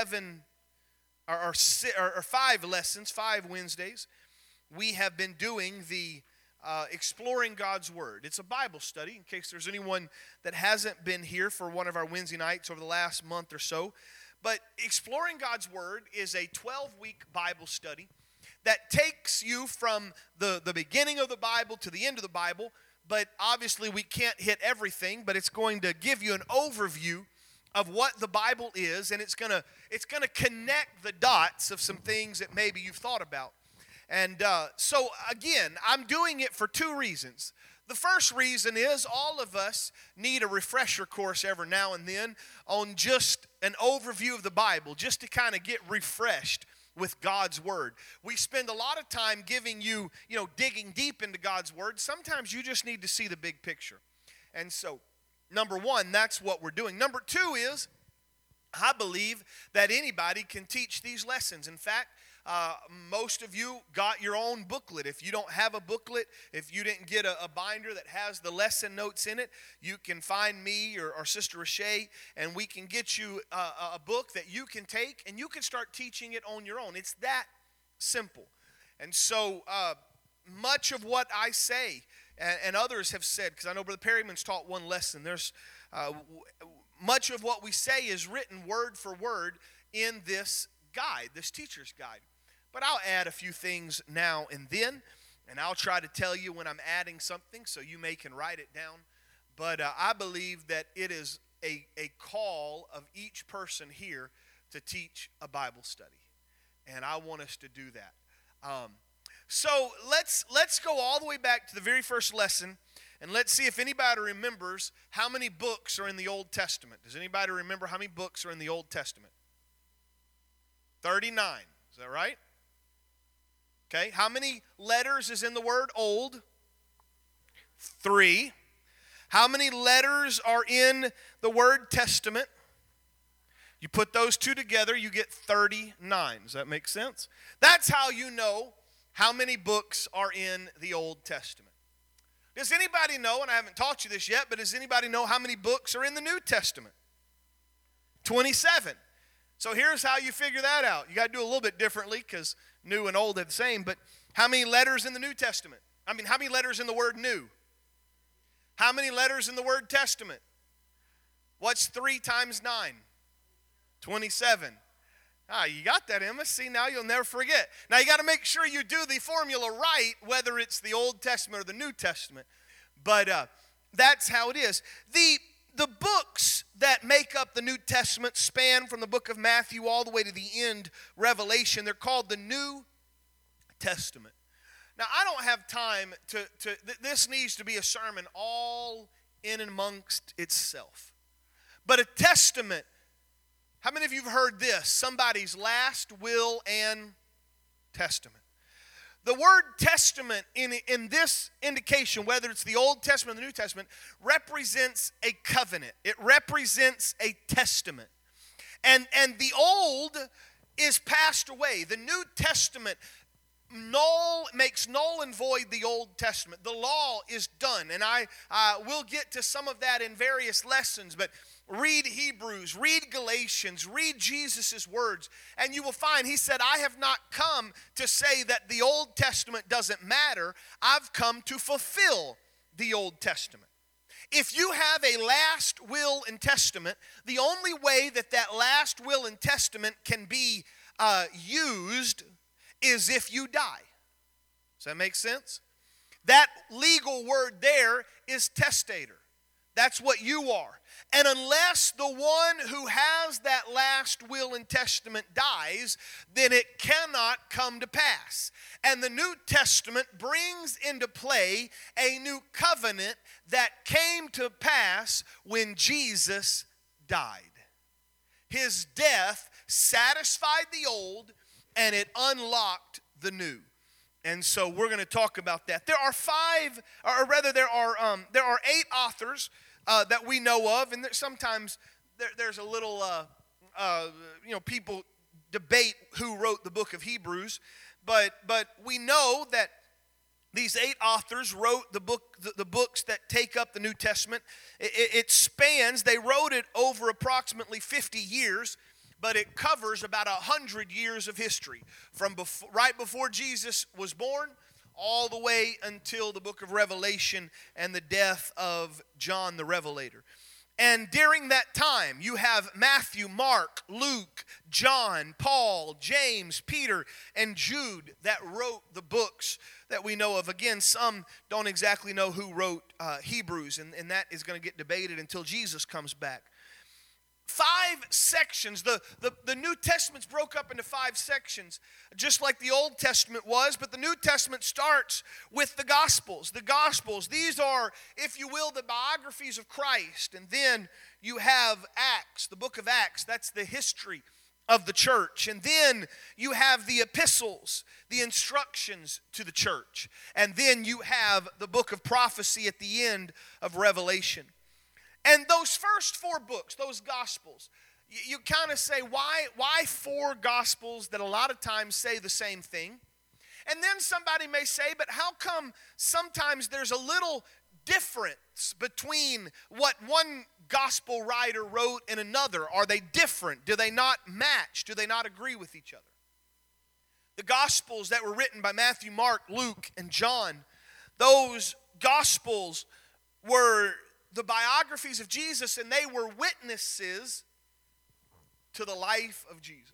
seven or, or, or, five lessons, five Wednesdays, we have been doing the uh, Exploring God's Word. It's a Bible study, in case there's anyone that hasn't been here for one of our Wednesday nights over the last month or so. But Exploring God's Word is a 12 week Bible study that takes you from the, the beginning of the Bible to the end of the Bible. But obviously, we can't hit everything, but it's going to give you an overview of what the Bible is, and it's to it's to connect the dots of some things that maybe you've thought about. And uh, so, again, I'm doing it for two reasons. The first reason is all of us need a refresher course every now and then on just an overview of the Bible, just to kind of get refreshed with God's word. We spend a lot of time giving you, you know, digging deep into God's word. Sometimes you just need to see the big picture. And so, number 1, that's what we're doing. Number 2 is I believe that anybody can teach these lessons. In fact, uh, most of you got your own booklet. If you don't have a booklet, if you didn't get a, a binder that has the lesson notes in it, you can find me or, or Sister Rashay, and we can get you a, a book that you can take and you can start teaching it on your own. It's that simple. And so, uh, much of what I say, and, and others have said, because I know Brother Perryman's taught one lesson, there's uh, much of what we say is written word for word in this guide, this teacher's guide. But I'll add a few things now and then, and I'll try to tell you when I'm adding something so you may can write it down. But uh, I believe that it is a, a call of each person here to teach a Bible study. And I want us to do that. Um, so let's let's go all the way back to the very first lesson and let's see if anybody remembers how many books are in the Old Testament. Does anybody remember how many books are in the Old Testament? 39. Is that right? Okay, how many letters is in the word old? Three. How many letters are in the word testament? You put those two together, you get 39. Does that make sense? That's how you know how many books are in the Old Testament. Does anybody know, and I haven't taught you this yet, but does anybody know how many books are in the New Testament? 27. So here's how you figure that out. You got to do a little bit differently because new and old are the same, but how many letters in the New Testament? I mean, how many letters in the word new? How many letters in the word testament? What's 3 times 9? 27. Ah, you got that, Emma. See, now you'll never forget. Now you got to make sure you do the formula right, whether it's the Old Testament or the New Testament. But uh, that's how it is. The the books that make up the New Testament span from the book of Matthew all the way to the end, Revelation. They're called the New Testament. Now, I don't have time to, to this needs to be a sermon all in and amongst itself. But a testament, how many of you have heard this? Somebody's last will and testament. The word testament in, in this indication, whether it's the Old Testament or the New Testament, represents a covenant. It represents a testament. And, and the old is passed away. The New Testament null makes null and void the Old Testament. The law is done, and I uh, will get to some of that in various lessons. But read Hebrews, read Galatians, read Jesus' words, and you will find he said, I have not come to say that the Old Testament doesn't matter. I've come to fulfill the Old Testament. If you have a last will and testament, the only way that that last will and testament can be uh, used is if you die. Does that make sense? That legal word there is testator. That's what you are. And unless the one who has that last will and testament dies, then it cannot come to pass. And the New Testament brings into play a new covenant that came to pass when Jesus died. His death satisfied the old and it unlocked the new. And so we're going to talk about that. There are five, or rather, there are um, there are eight authors uh, that we know of, and sometimes there, there's a little, uh, uh, you know, people debate who wrote the book of Hebrews, but but we know that these eight authors wrote the book the, the books that take up the New Testament. It, it, it spans; they wrote it over approximately 50 years. But it covers about a hundred years of history from before, right before Jesus was born all the way until the book of Revelation and the death of John the Revelator. And during that time, you have Matthew, Mark, Luke, John, Paul, James, Peter, and Jude that wrote the books that we know of. Again, some don't exactly know who wrote uh, Hebrews, and, and that is going to get debated until Jesus comes back five sections. The, the, the New Testament's broke up into five sections, just like the Old Testament was, but the New Testament starts with the Gospels. The Gospels, these are, if you will, the biographies of Christ. And then you have Acts, the book of Acts, that's the history of the church. And then you have the epistles, the instructions to the church. And then you have the book of prophecy at the end of Revelation. And those first four books, those gospels, you, you kind of say, why, why four gospels that a lot of times say the same thing? And then somebody may say, but how come sometimes there's a little difference between what one gospel writer wrote and another? Are they different? Do they not match? Do they not agree with each other? The gospels that were written by Matthew, Mark, Luke, and John, those gospels were the biographies of Jesus and they were witnesses to the life of Jesus.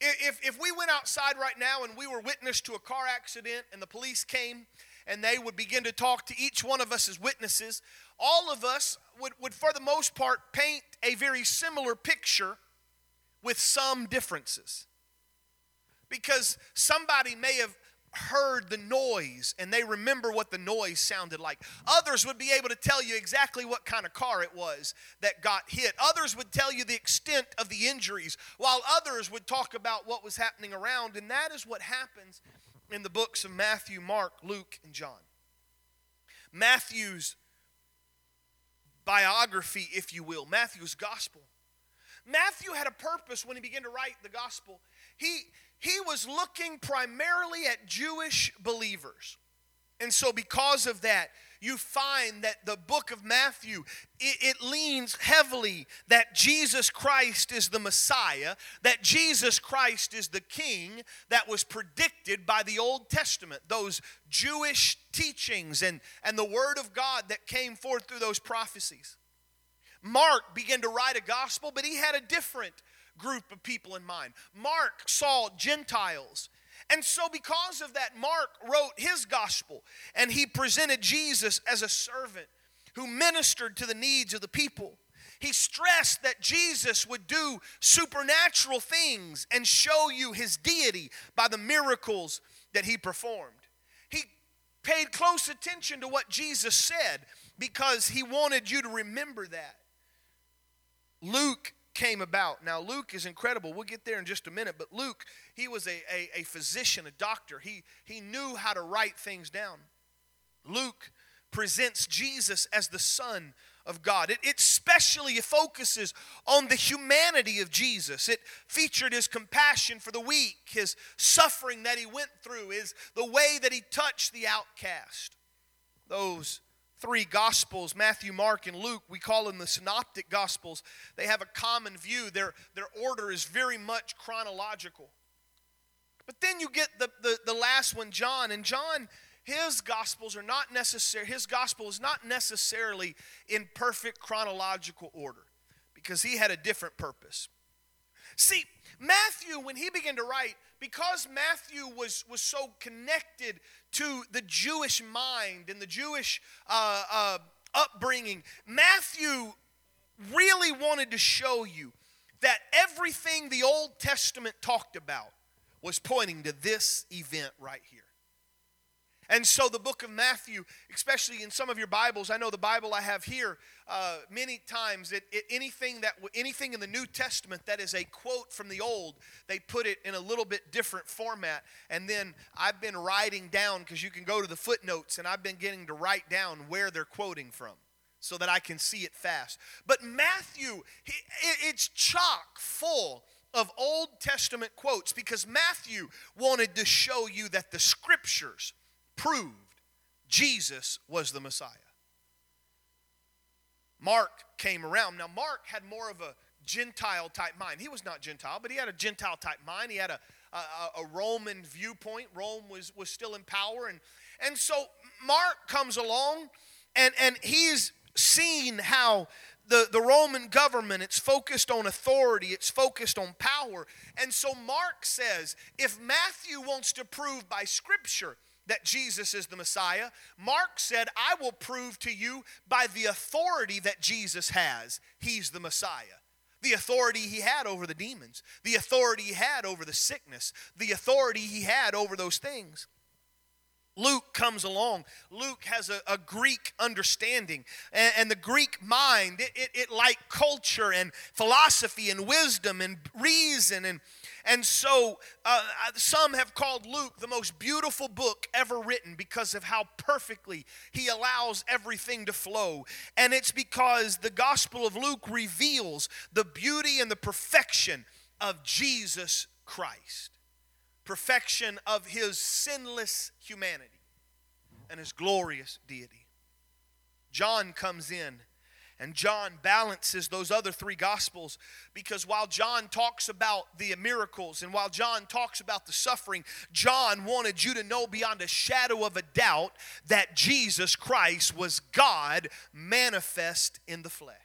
If, if we went outside right now and we were witness to a car accident and the police came and they would begin to talk to each one of us as witnesses, all of us would, would for the most part, paint a very similar picture with some differences. Because somebody may have heard the noise and they remember what the noise sounded like. Others would be able to tell you exactly what kind of car it was that got hit. Others would tell you the extent of the injuries, while others would talk about what was happening around. And that is what happens in the books of Matthew, Mark, Luke, and John. Matthew's biography, if you will, Matthew's gospel. Matthew had a purpose when he began to write the gospel. He, he was looking primarily at Jewish believers. And so, because of that, you find that the book of Matthew, it, it, leans heavily that Jesus Christ is the Messiah, that Jesus Christ is the King that was predicted by the Old Testament, those Jewish teachings and, and the Word of God that came forth through those prophecies. Mark began to write a gospel, but he had a different group of people in mind. Mark saw Gentiles. And so, because of that, Mark wrote his gospel and he presented Jesus as a servant who ministered to the needs of the people. He stressed that Jesus would do supernatural things and show you his deity by the miracles that he performed. He paid close attention to what Jesus said because he wanted you to remember that. Luke came about. Now, Luke is incredible. We'll get there in just a minute. But Luke, he was a, a, a, physician, a doctor. He, he knew how to write things down. Luke presents Jesus as the Son of God. It, it specially focuses on the humanity of Jesus. It featured his compassion for the weak, his suffering that he went through, his, the way that he touched the outcast. Those three gospels matthew mark and luke we call them the synoptic gospels. They have a common view. Their, their order is very much chronological. But then you get the, the, the last one john. And john his gospels are not necessary his gospel is not necessarily in perfect chronological order because he had a different purpose. See matthew when he began to write because matthew was, was so connected to the Jewish mind and the Jewish uh, uh, upbringing, Matthew really wanted to show you that everything the Old Testament talked about was pointing to this event right here. And so the book of Matthew, especially in some of your Bibles, I know the Bible I have here, uh, many times it, it, anything that anything in the New Testament that is a quote from the Old, they put it in a little bit different format. And then I've been writing down because you can go to the footnotes, and I've been getting to write down where they're quoting from so that I can see it fast. But Matthew, he, it's chock full of Old Testament quotes because Matthew wanted to show you that the scriptures proved Jesus was the Messiah. Mark came around. Now, Mark had more of a Gentile type mind. He was not Gentile, but he had a Gentile type mind. He had a, a, a, Roman viewpoint. Rome was, was still in power. And, and so Mark comes along and, and he's seen how the, the Roman government, it's focused on authority, it's focused on power. And so Mark says if Matthew wants to prove by Scripture that Jesus is the Messiah, Mark said, I will prove to you by the authority that Jesus has, he's the Messiah. The authority he had over the demons, the authority he had over the sickness, the authority he had over those things. Luke comes along. Luke has a, a Greek understanding. And, and, the Greek mind, it, it, it like culture and philosophy and wisdom and reason. And, and so uh, some have called Luke the most beautiful book ever written because of how perfectly he allows everything to flow. And it's because the Gospel of Luke reveals the beauty and the perfection of Jesus Christ perfection of his sinless humanity and his glorious deity. John comes in and John balances those other three gospels because while John talks about the miracles and while John talks about the suffering, John wanted you to know beyond a shadow of a doubt that Jesus Christ was God manifest in the flesh.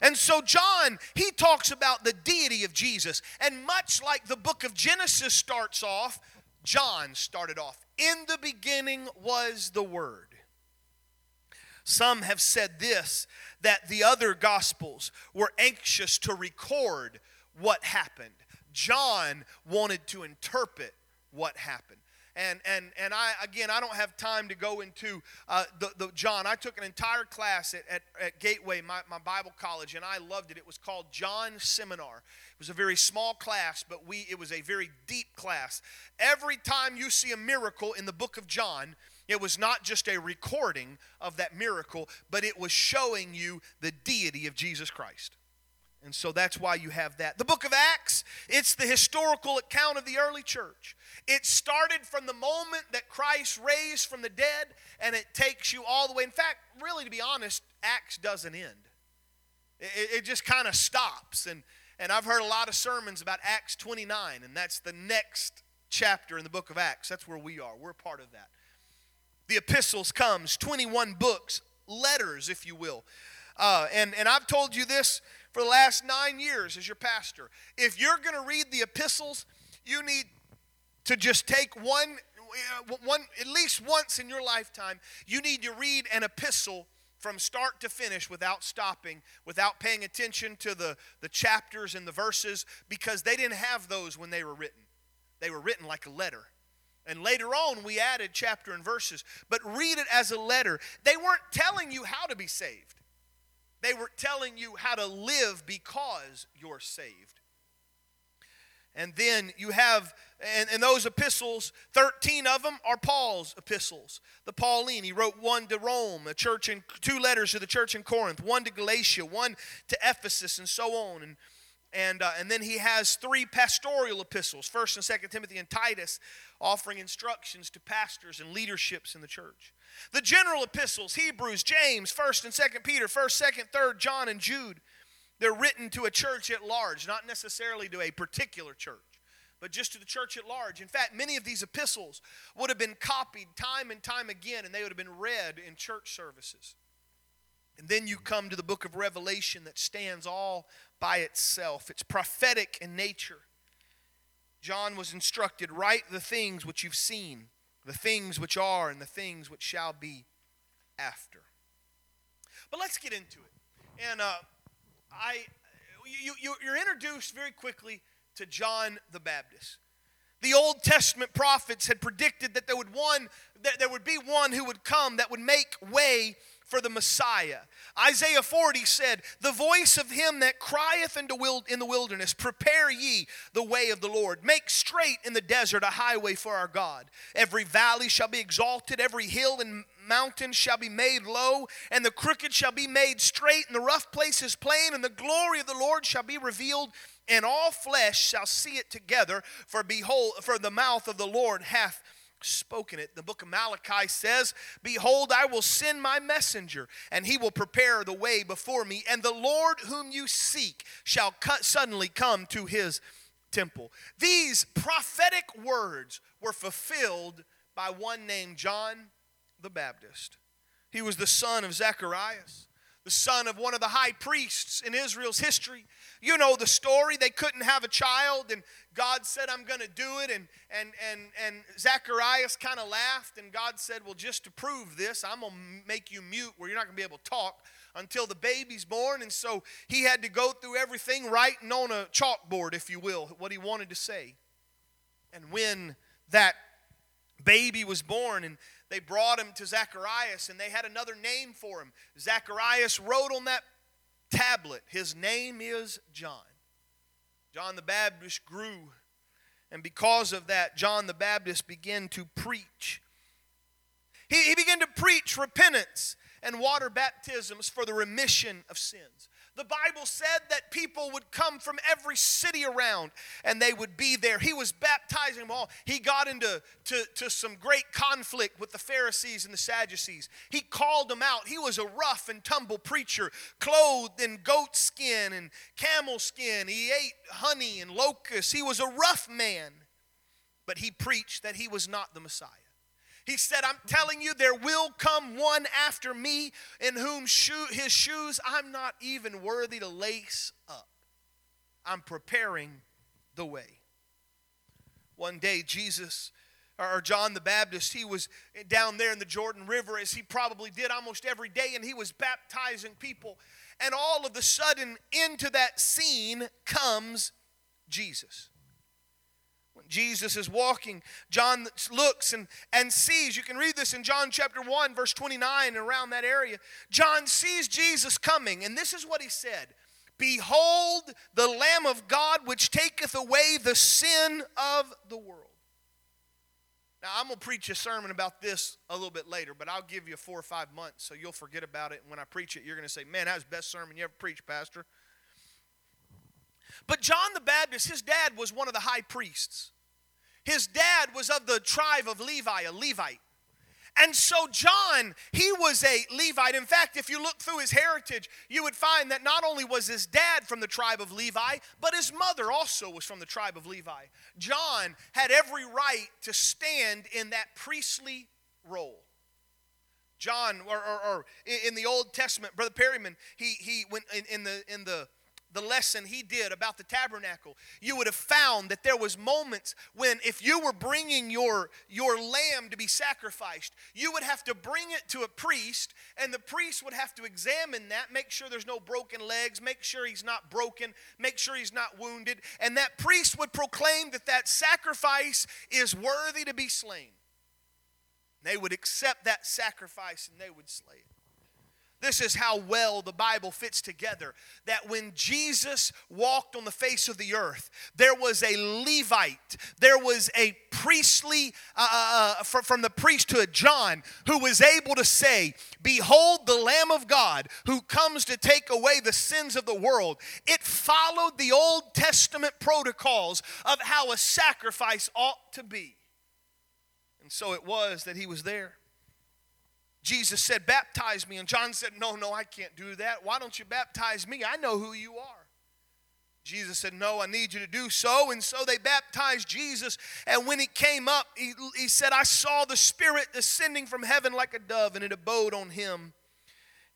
And so, John, he talks about the deity of Jesus. And much like the book of Genesis starts off, John started off. In the beginning was the Word. Some have said this that the other Gospels were anxious to record what happened. John wanted to interpret what happened and and and I again I don't have time to go into uh, the, the John. I took an entire class at, at, at Gateway, my, my Bible college, and I loved it. It was called John Seminar. It was a very small class, but we it was a very deep class. Every time you see a miracle in the book of John, it was not just a recording of that miracle, but it was showing you the deity of Jesus Christ. And so that's why you have that. The book of Acts, it's the historical account of the early church. It started from the moment that Christ raised from the dead, and it takes you all the way. In fact, really, to be honest, Acts doesn't end. It, it just kind of stops. And, and I've heard a lot of sermons about Acts 29, and that's the next chapter in the book of Acts. That's where we are. We're part of that. The epistles comes, 21 books, letters, if you will. Uh, and, and I've told you this for the last nine years as your pastor. If you're going to read the epistles, you need to just take one, uh, one, at least once in your lifetime, you need to read an epistle from start to finish without stopping, without paying attention to the, the chapters and the verses, because they didn't have those when they were written. They were written like a letter. And later on, we added chapter and verses. But read it as a letter. They weren't telling you how to be saved, they were telling you how to live because you're saved. And then you have, and, and those epistles, 13 of them are Paul's epistles. The Pauline, he wrote one to Rome, a church in two letters to the church in Corinth, one to Galatia, one to Ephesus, and so on. And and, uh, and then he has three pastoral epistles, 1st and 2nd Timothy and Titus, offering instructions to pastors and leaderships in the church. The general epistles, Hebrews, James, 1st and 2nd Peter, 1st, 2nd, 3rd, John, and Jude, they're written to a church at large, not necessarily to a particular church, but just to the church at large. In fact, many of these epistles would have been copied time and time again, and they would have been read in church services. And then you come to the book of Revelation that stands all by itself. It's prophetic in nature. John was instructed write the things which you've seen, the things which are, and the things which shall be after. But let's get into it. And uh, I, you, you, you're introduced very quickly to John the Baptist. The Old Testament prophets had predicted that there would one that there would be one who would come that would make way for the Messiah. Isaiah 40 said, The voice of him that crieth in the wilderness, Prepare ye the way of the Lord. Make straight in the desert a highway for our God. Every valley shall be exalted, every hill and mountain shall be made low, and the crooked shall be made straight, and the rough places plain, and the glory of the Lord shall be revealed, and all flesh shall see it together. For behold, for the mouth of the Lord hath spoken it. The book of Malachi says, Behold, I will send my messenger, and he will prepare the way before me, and the Lord whom you seek shall suddenly come to his temple. These prophetic words were fulfilled by one named John the Baptist. He was the son of Zacharias, the son of one of the high priests in Israel's history. You know the story. They couldn't have a child, and God said, I'm going to do it. And, and, and, and Zacharias kind of laughed, and God said, Well, just to prove this, I'm going to make you mute where you're not going to be able to talk until the baby's born. And so he had to go through everything writing on a chalkboard, if you will, what he wanted to say. And when that baby was born, and they brought him to Zacharias, and they had another name for him. Zacharias wrote on that tablet. His name is John. John the Baptist grew, and because of that, John the Baptist began to preach. He, he began to preach repentance and water baptisms for the remission of sins. The Bible said that people would come from every city around and they would be there. He was baptizing them all. He got into to, to some great conflict with the Pharisees and the Sadducees. He called them out. He was a rough and tumble preacher, clothed in goat skin and camel skin. He ate honey and locusts. He was a rough man, but he preached that he was not the Messiah. He said, I'm telling you, there will come one after me in whom shoe, his shoes I'm not even worthy to lace up. I'm preparing the way. One day, Jesus or John the Baptist, he was down there in the Jordan River as he probably did almost every day, and he was baptizing people. And all of a sudden, into that scene comes Jesus. Jesus is walking, John looks and, and sees. You can read this in John chapter 1, verse 29, and around that area. John sees Jesus coming, and this is what he said Behold, the Lamb of God, which taketh away the sin of the world. Now, I'm going to preach a sermon about this a little bit later, but I'll give you four or five months so you'll forget about it. And when I preach it, you're going to say, Man, that was the best sermon you ever preached, Pastor. But John the Baptist, his dad was one of the high priests. His dad was of the tribe of Levi, a Levite. And so, John, he was a Levite. In fact, if you look through his heritage, you would find that not only was his dad from the tribe of Levi, but his mother also was from the tribe of Levi. John had every right to stand in that priestly role. John, or, or, or in the Old Testament, Brother Perryman, he, he went in, in the, in the the lesson he did about the tabernacle, you would have found that there was moments when if you were bringing your your lamb to be sacrificed, you would have to bring it to a priest and the priest would have to examine that, make sure there's no broken legs, make sure he's not broken, make sure he's not wounded, and that priest would proclaim that that sacrifice is worthy to be slain. They would accept that sacrifice and they would slay it. This is how well the Bible fits together. That when Jesus walked on the face of the earth, there was a Levite, there was a priestly, uh, uh, uh from, from the priesthood, John, who was able to say, Behold the Lamb of God who comes to take away the sins of the world. It followed the Old Testament protocols of how a sacrifice ought to be. And so it was that he was there. Jesus said, Baptize me. And John said, No, no, I can't do that. Why don't you baptize me? I know who you are. Jesus said, No, I need you to do so. And so they baptized Jesus. And when he came up, he, he said, I saw the Spirit descending from heaven like a dove, and it abode on him.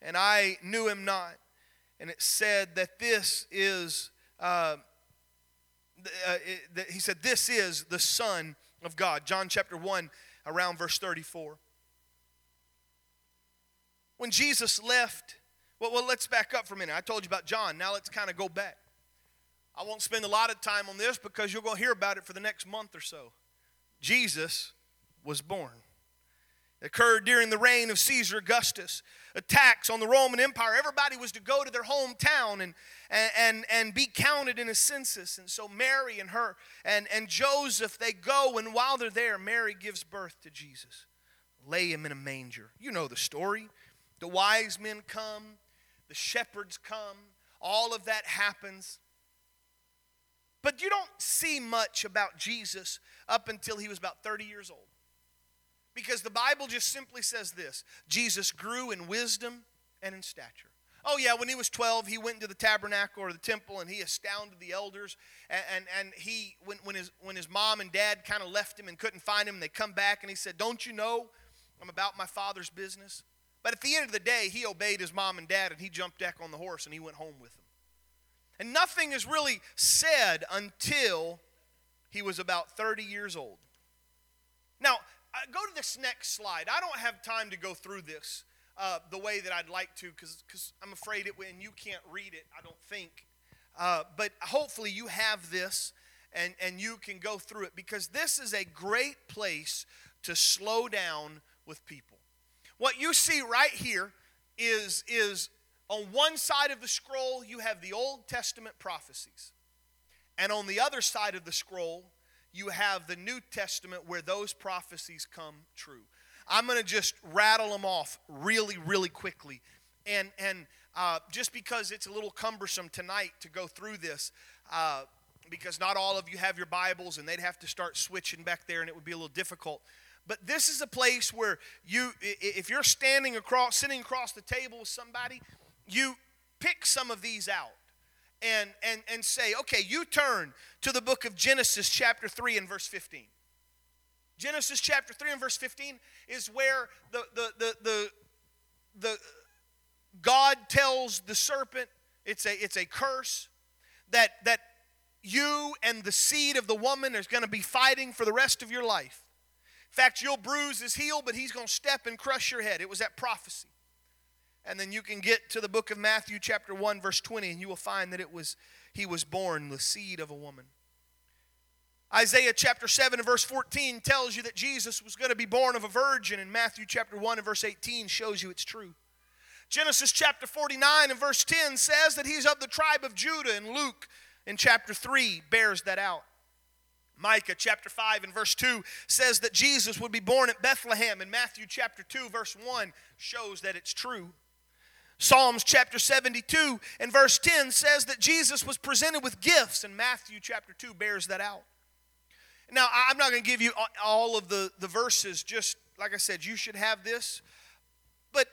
And I knew him not. And it said that this is, uh, uh, it, he said, This is the Son of God. John chapter 1, around verse 34. When Jesus left, well, well, let's back up for a minute. I told you about John. Now let's kind of go back. I won't spend a lot of time on this because you're going to hear about it for the next month or so. Jesus was born. It occurred during the reign of Caesar Augustus. Attacks on the Roman Empire. Everybody was to go to their hometown and, and, and, and be counted in a census. And so Mary and her and, and Joseph, they go, and while they're there, Mary gives birth to Jesus. Lay him in a manger. You know the story. The wise men come, the shepherds come, all of that happens. But you don't see much about Jesus up until he was about 30 years old. Because the Bible just simply says this Jesus grew in wisdom and in stature. Oh, yeah, when he was 12, he went into the tabernacle or the temple and he astounded the elders. And, and, and he, when, when, his, when his mom and dad kind of left him and couldn't find him, they come back and he said, Don't you know I'm about my father's business? But at the end of the day, he obeyed his mom and dad and he jumped back on the horse and he went home with them. And nothing is really said until he was about 30 years old. Now, go to this next slide. I don't have time to go through this uh, the way that I'd like to because I'm afraid it when you can't read it, I don't think. Uh, but hopefully you have this and, and you can go through it because this is a great place to slow down with people. What you see right here is, is on one side of the scroll, you have the Old Testament prophecies. And on the other side of the scroll, you have the New Testament where those prophecies come true. I'm going to just rattle them off really, really quickly. And, and uh, just because it's a little cumbersome tonight to go through this, uh, because not all of you have your Bibles and they'd have to start switching back there and it would be a little difficult. But this is a place where you, if you're standing across, sitting across the table with somebody, you pick some of these out and, and, and say, okay, you turn to the book of Genesis, chapter 3, and verse 15. Genesis chapter 3 and verse 15 is where the, the, the, the, the God tells the serpent, it's a, it's a curse, that, that you and the seed of the woman is going to be fighting for the rest of your life. Fact, you'll bruise his heel, but he's going to step and crush your head. It was that prophecy. And then you can get to the book of Matthew, chapter 1, verse 20, and you will find that it was he was born the seed of a woman. Isaiah chapter 7 and verse 14 tells you that Jesus was going to be born of a virgin, and Matthew chapter 1 and verse 18 shows you it's true. Genesis chapter 49 and verse 10 says that he's of the tribe of Judah, and Luke in chapter 3 bears that out. Micah chapter 5 and verse 2 says that Jesus would be born at Bethlehem, and Matthew chapter 2 verse 1 shows that it's true. Psalms chapter 72 and verse 10 says that Jesus was presented with gifts, and Matthew chapter 2 bears that out. Now, I'm not going to give you all of the, the verses, just like I said, you should have this. But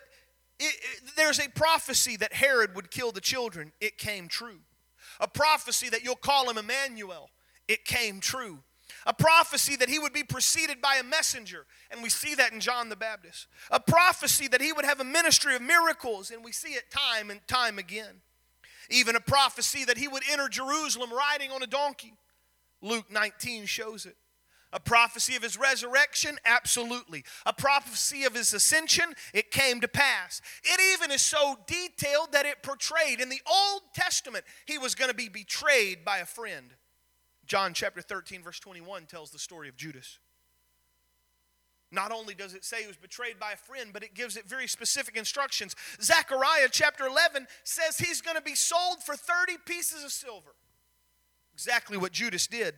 it, it, there's a prophecy that Herod would kill the children. It came true. A prophecy that you'll call him Emmanuel. It came true a prophecy that he would be preceded by a messenger, and we see that in John the Baptist. A prophecy that he would have a ministry of miracles, and we see it time and time again. Even a prophecy that he would enter Jerusalem riding on a donkey. Luke 19 shows it. A prophecy of his resurrection? Absolutely. A prophecy of his ascension? It came to pass. It even is so detailed that it portrayed in the Old Testament he was going to be betrayed by a friend. John chapter 13, verse 21 tells the story of Judas. Not only does it say he was betrayed by a friend, but it gives it very specific instructions. Zechariah chapter 11 says he's going to be sold for 30 pieces of silver. Exactly what Judas did.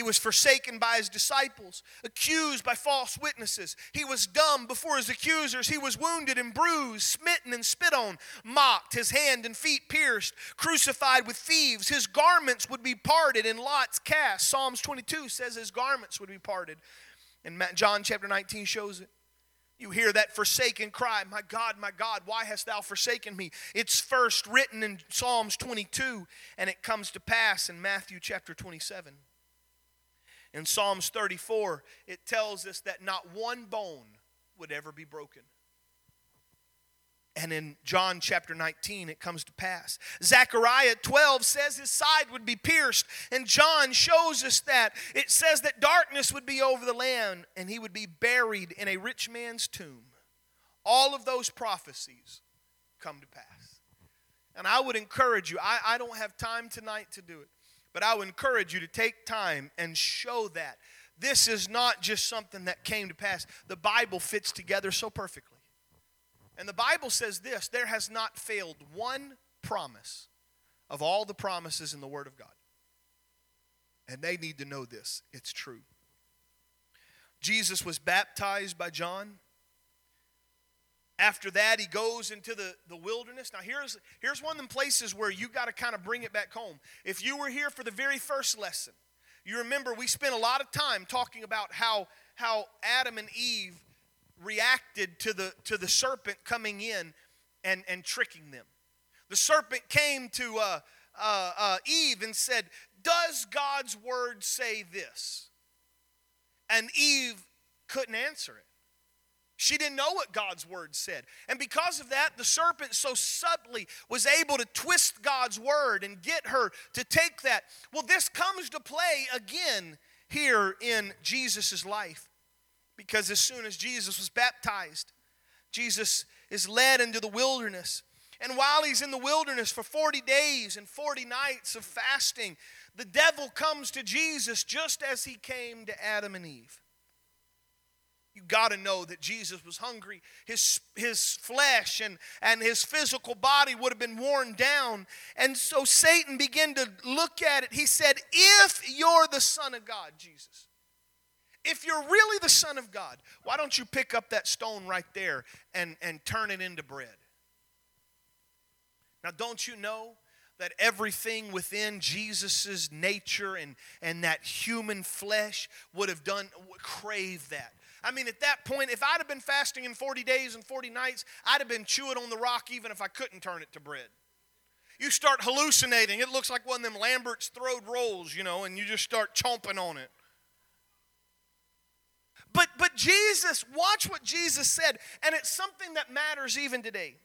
He was forsaken by his disciples, accused by false witnesses. He was dumb before his accusers. He was wounded and bruised, smitten and spit on, mocked, his hand and feet pierced, crucified with thieves. His garments would be parted in lots cast. Psalms 22 says his garments would be parted. And John chapter 19 shows it. You hear that forsaken cry, My God, my God, why hast thou forsaken me? It's first written in Psalms 22, and it comes to pass in Matthew chapter 27. In Psalms 34, it tells us that not one bone would ever be broken. And in John chapter 19, it comes to pass. Zechariah 12 says his side would be pierced. And John shows us that. It says that darkness would be over the land and he would be buried in a rich man's tomb. All of those prophecies come to pass. And I would encourage you, I, I don't have time tonight to do it. But I would encourage you to take time and show that. This is not just something that came to pass. The Bible fits together so perfectly. And the Bible says this there has not failed one promise of all the promises in the Word of God. And they need to know this. It's true. Jesus was baptized by John. After that, he goes into the, the wilderness. Now, here's, here's one of the places where you got to kind of bring it back home. If you were here for the very first lesson, you remember we spent a lot of time talking about how, how Adam and Eve reacted to the, to the serpent coming in and, and tricking them. The serpent came to uh, uh, uh, Eve and said, Does God's word say this? And Eve couldn't answer it. She didn't know what God's word said. And because of that, the serpent so subtly was able to twist God's word and get her to take that. Well, this comes to play again here in Jesus' life. Because as soon as Jesus was baptized, Jesus is led into the wilderness. And while he's in the wilderness for 40 days and 40 nights of fasting, the devil comes to Jesus just as he came to Adam and Eve. You got to know that Jesus was hungry. His, his flesh and, and his physical body would have been worn down. And so Satan began to look at it. He said, If you're the Son of God, Jesus, if you're really the Son of God, why don't you pick up that stone right there and, and turn it into bread? Now, don't you know that everything within Jesus' nature and, and that human flesh would have done, crave that? I mean, at that point, if I'd have been fasting in 40 days and 40 nights, I'd have been chewing on the rock even if I couldn't turn it to bread. You start hallucinating. It looks like one of them Lambert's throwed rolls, you know, and you just start chomping on it. But but Jesus, watch what Jesus said, and it's something that matters even today.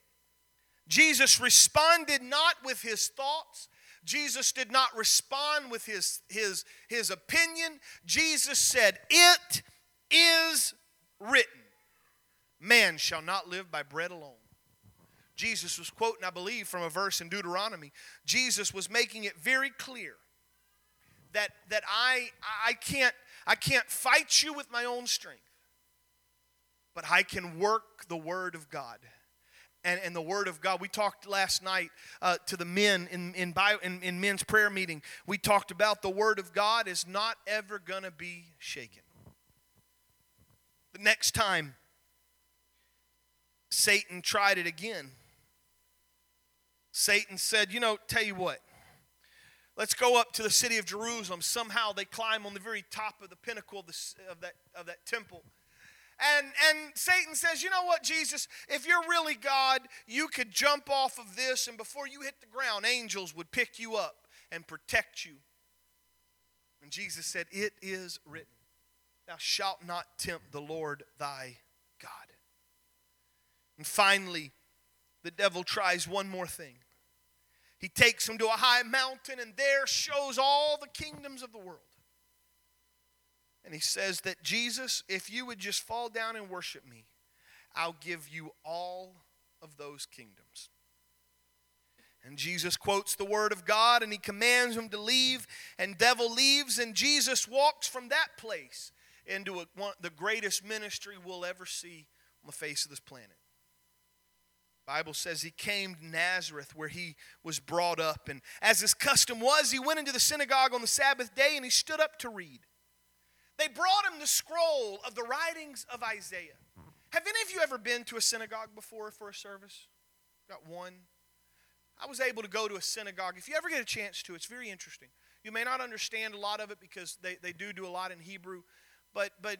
Jesus responded not with his thoughts. Jesus did not respond with his, his, his opinion. Jesus said, It is written, man shall not live by bread alone. Jesus was quoting, I believe, from a verse in Deuteronomy. Jesus was making it very clear that, that I, I, can't, I can't fight you with my own strength, but I can work the Word of God. And, and the Word of God. We talked last night uh, to the men in, in, bio, in, in men's prayer meeting. We talked about the Word of God is not ever going to be shaken. The next time Satan tried it again, Satan said, You know, tell you what, let's go up to the city of Jerusalem. Somehow they climb on the very top of the pinnacle of, the, of, that, of that temple. And, and Satan says, You know what, Jesus? If you're really God, you could jump off of this, and before you hit the ground, angels would pick you up and protect you. And Jesus said, It is written. Thou shalt not tempt the Lord thy God. And finally, the devil tries one more thing. He takes him to a high mountain and there shows all the kingdoms of the world. And he says that Jesus, if you would just fall down and worship me, I'll give you all of those kingdoms. And Jesus quotes the word of God and he commands him to leave, and devil leaves, and Jesus walks from that place into a, one, the greatest ministry we'll ever see on the face of this planet. Bible says he came to Nazareth where he was brought up and as his custom was he went into the synagogue on the Sabbath day and he stood up to read. They brought him the scroll of the writings of Isaiah. Have any of you ever been to a synagogue before for a service? Got one. I was able to go to a synagogue. If you ever get a chance to, it's very interesting. You may not understand a lot of it because they, they do do a lot in Hebrew, but, but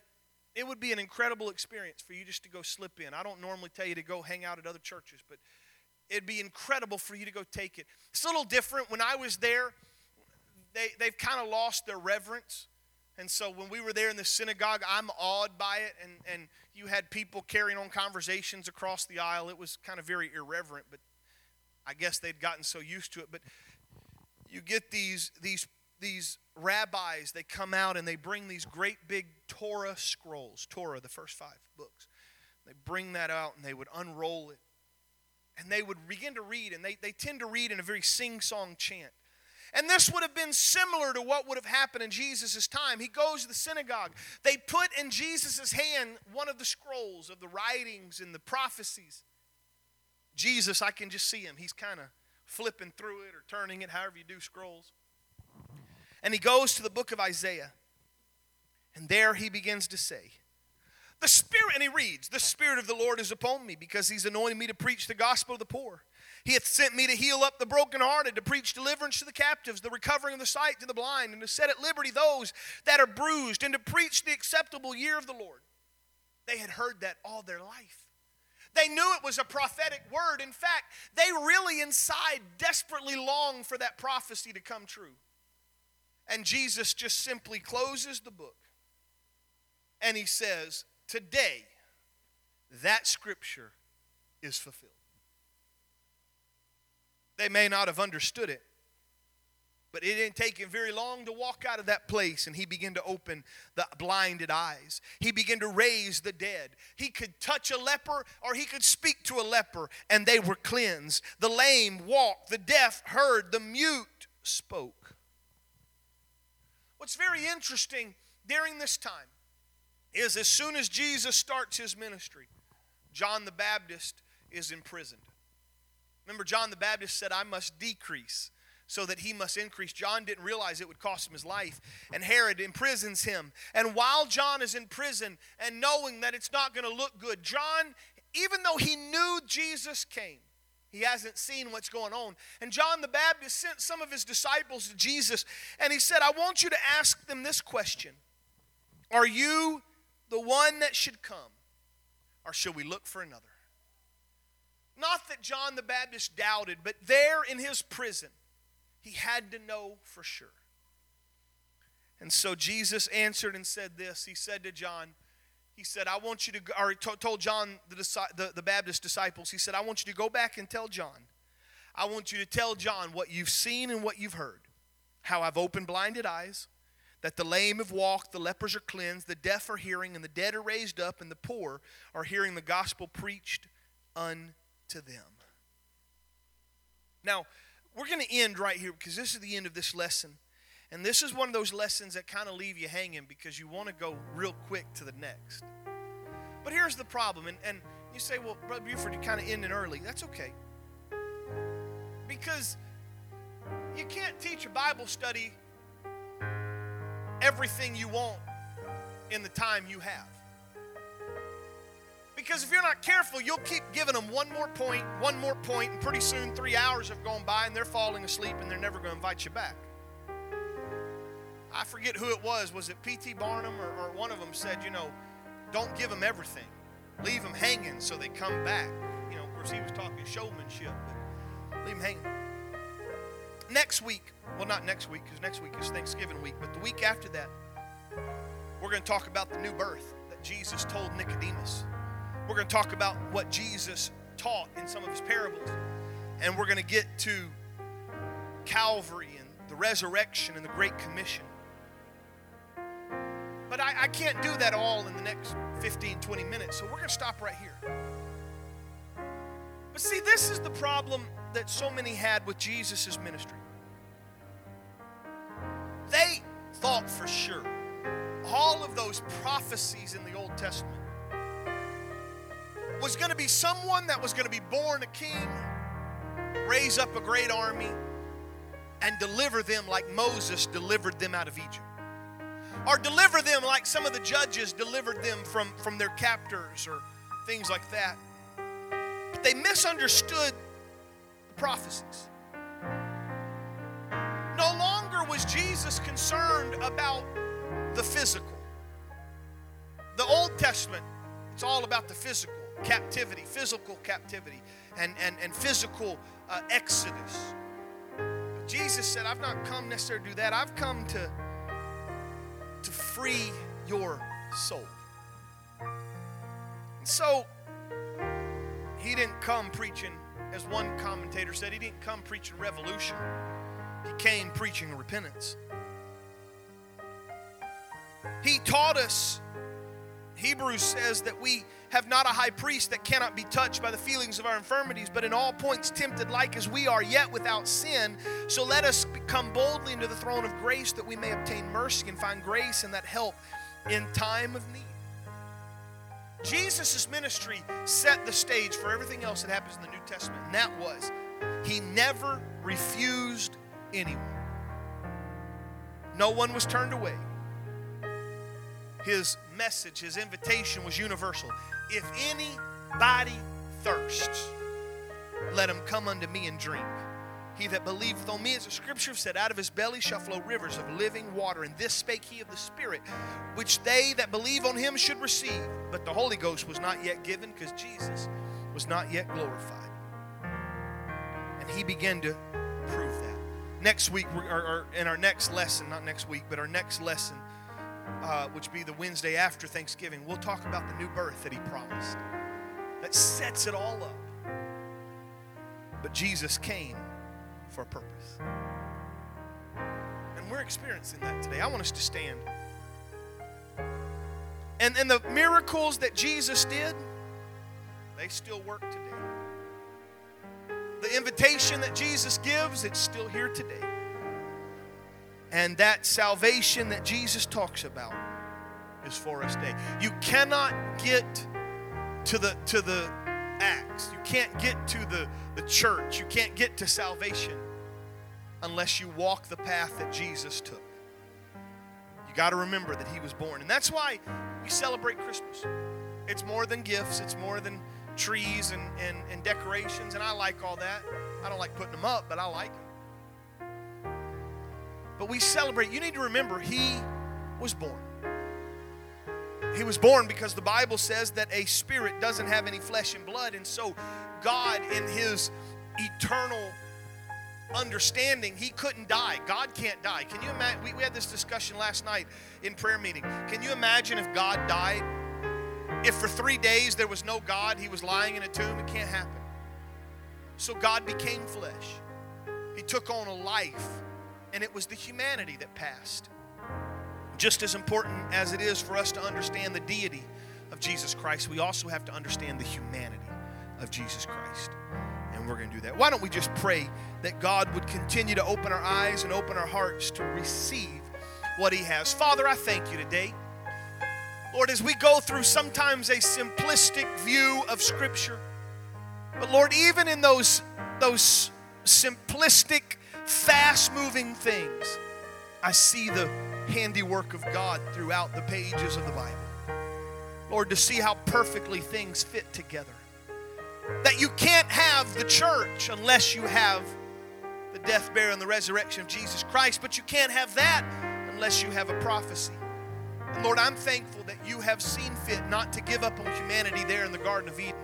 it would be an incredible experience for you just to go slip in. I don't normally tell you to go hang out at other churches, but it'd be incredible for you to go take it. It's a little different. When I was there, they, they've kind of lost their reverence. And so when we were there in the synagogue, I'm awed by it. And, and you had people carrying on conversations across the aisle. It was kind of very irreverent, but I guess they'd gotten so used to it. But you get these, these, these rabbis, they come out and they bring these great big Torah scrolls, Torah, the first five books. They bring that out and they would unroll it. And they would begin to read, and they, they tend to read in a very sing song chant. And this would have been similar to what would have happened in Jesus' time. He goes to the synagogue. They put in Jesus' hand one of the scrolls of the writings and the prophecies. Jesus, I can just see him. He's kind of flipping through it or turning it, however you do scrolls. And he goes to the book of Isaiah. And there he begins to say, The Spirit, and he reads, The Spirit of the Lord is upon me because he's anointed me to preach the gospel of the poor. He hath sent me to heal up the brokenhearted, to preach deliverance to the captives, the recovering of the sight to the blind, and to set at liberty those that are bruised, and to preach the acceptable year of the Lord. They had heard that all their life. They knew it was a prophetic word. In fact, they really inside desperately longed for that prophecy to come true. And Jesus just simply closes the book and he says, Today, that scripture is fulfilled. They may not have understood it, but it didn't take him very long to walk out of that place, and he began to open the blinded eyes. He began to raise the dead. He could touch a leper or he could speak to a leper, and they were cleansed. The lame walked, the deaf heard, the mute spoke. What's very interesting during this time is as soon as Jesus starts his ministry, John the Baptist is imprisoned. Remember, John the Baptist said, I must decrease so that he must increase. John didn't realize it would cost him his life, and Herod imprisons him. And while John is in prison and knowing that it's not going to look good, John, even though he knew Jesus came, he hasn't seen what's going on. And John the Baptist sent some of his disciples to Jesus, and he said, I want you to ask them this question Are you the one that should come, or should we look for another? Not that John the Baptist doubted, but there in his prison, he had to know for sure. And so Jesus answered and said this. He said to John, He said, I want you to, or he told John, the, the, the Baptist disciples, He said, I want you to go back and tell John. I want you to tell John what you've seen and what you've heard. How I've opened blinded eyes, that the lame have walked, the lepers are cleansed, the deaf are hearing, and the dead are raised up, and the poor are hearing the gospel preached unto them. Now, we're going to end right here because this is the end of this lesson. And this is one of those lessons that kind of leave you hanging because you want to go real quick to the next. But here's the problem. And, and you say, well, Brother Buford, you kind of ending early. That's okay. Because you can't teach a Bible study everything you want in the time you have. Because if you're not careful, you'll keep giving them one more point, one more point, and pretty soon three hours have gone by and they're falling asleep and they're never going to invite you back. I forget who it was. Was it P.T. Barnum or, or one of them said, you know, don't give them everything. Leave them hanging so they come back. You know, of course, he was talking showmanship, but leave them hanging. Next week, well, not next week, because next week is Thanksgiving week, but the week after that, we're going to talk about the new birth that Jesus told Nicodemus. We're going to talk about what Jesus taught in some of his parables. And we're going to get to Calvary and the resurrection and the Great Commission. But I, I, can't do that all in the next 15, 20 minutes, so we're going to stop right here. But see, this is the problem that so many had with Jesus' ministry. They thought for sure all of those prophecies in the Old Testament was going to be someone that was going to be born a king, raise up a great army, and deliver them like Moses delivered them out of Egypt. Or deliver them like some of the judges delivered them from, from their captors or things like that. But they misunderstood the prophecies. No longer was Jesus concerned about the physical. The Old Testament, it's all about the physical captivity, physical captivity, and, and, and physical uh, exodus. But Jesus said, I've not come necessarily to do that. I've come to, to free your soul. And so, he didn't come preaching, as one commentator said, he didn't come preaching revolution. He came preaching repentance. He taught us, Hebrews says that we have not a high priest that cannot be touched by the feelings of our infirmities, but in all points tempted like as we are, yet without sin. So let us come boldly into the throne of grace that we may obtain mercy and find grace and that help in time of need. Jesus' ministry set the stage for everything else that happens in the New Testament, and that was he never refused anyone. No one was turned away. His message, his invitation was universal if anybody thirsts, let him come unto me and drink. He that believeth on me, as the scripture said, out of his belly shall flow rivers of living water. And this spake he of the Spirit, which they that believe on him should receive. But the Holy Ghost was not yet given because Jesus was not yet glorified. And he began to prove that. Next week, or, or in our next lesson, not next week, but our next lesson, uh, which be the Wednesday after Thanksgiving, we'll talk about the new birth that he promised. That sets it all up. But Jesus came for a purpose. And we're experiencing that today. I want us to stand. And, and the miracles that Jesus did, they still work today. The invitation that Jesus gives, it's still here today. And that salvation that Jesus talks about is for us today. You cannot get to the to the acts. You can't get to the, the church. You can't get to salvation unless you walk the path that Jesus took. You got to remember that he was born. And that's why we celebrate Christmas. It's more than gifts, it's more than trees and, and, and decorations. And I like all that. I don't like putting them up, but I like them. But we celebrate. You need to remember, he was born. He was born because the Bible says that a spirit doesn't have any flesh and blood. And so, God, in his eternal understanding, he couldn't die. God can't die. Can you imagine? We, we had this discussion last night in prayer meeting. Can you imagine if God died? If for three days there was no God, he was lying in a tomb? It can't happen. So, God became flesh. He took on a life, and it was the humanity that passed. Just as important as it is for us to understand the deity of Jesus Christ, we also have to understand the humanity of Jesus Christ. And we're going to do that. Why don't we just pray that God would continue to open our eyes and open our hearts to receive what He has? Father, I thank you today. Lord, as we go through sometimes a simplistic view of Scripture, but Lord, even in those, those simplistic, fast moving things, I see the handiwork of God throughout the pages of the Bible. Lord, to see how perfectly things fit together. That you can't have the church unless you have the death, burial, and the resurrection of Jesus Christ, but you can't have that unless you have a prophecy. And Lord, I'm thankful that you have seen fit not to give up on humanity there in the Garden of Eden.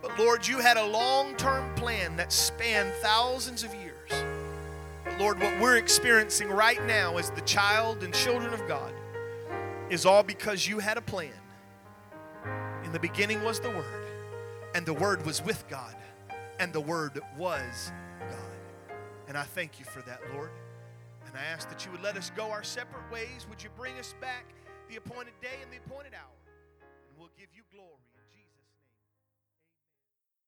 But Lord, you had a long term plan that spanned thousands of years. Lord, what we're experiencing right now as the child and children of God is all because you had a plan. In the beginning was the Word, and the Word was with God, and the Word was God. And I thank you for that, Lord. And I ask that you would let us go our separate ways. Would you bring us back the appointed day and the appointed hour?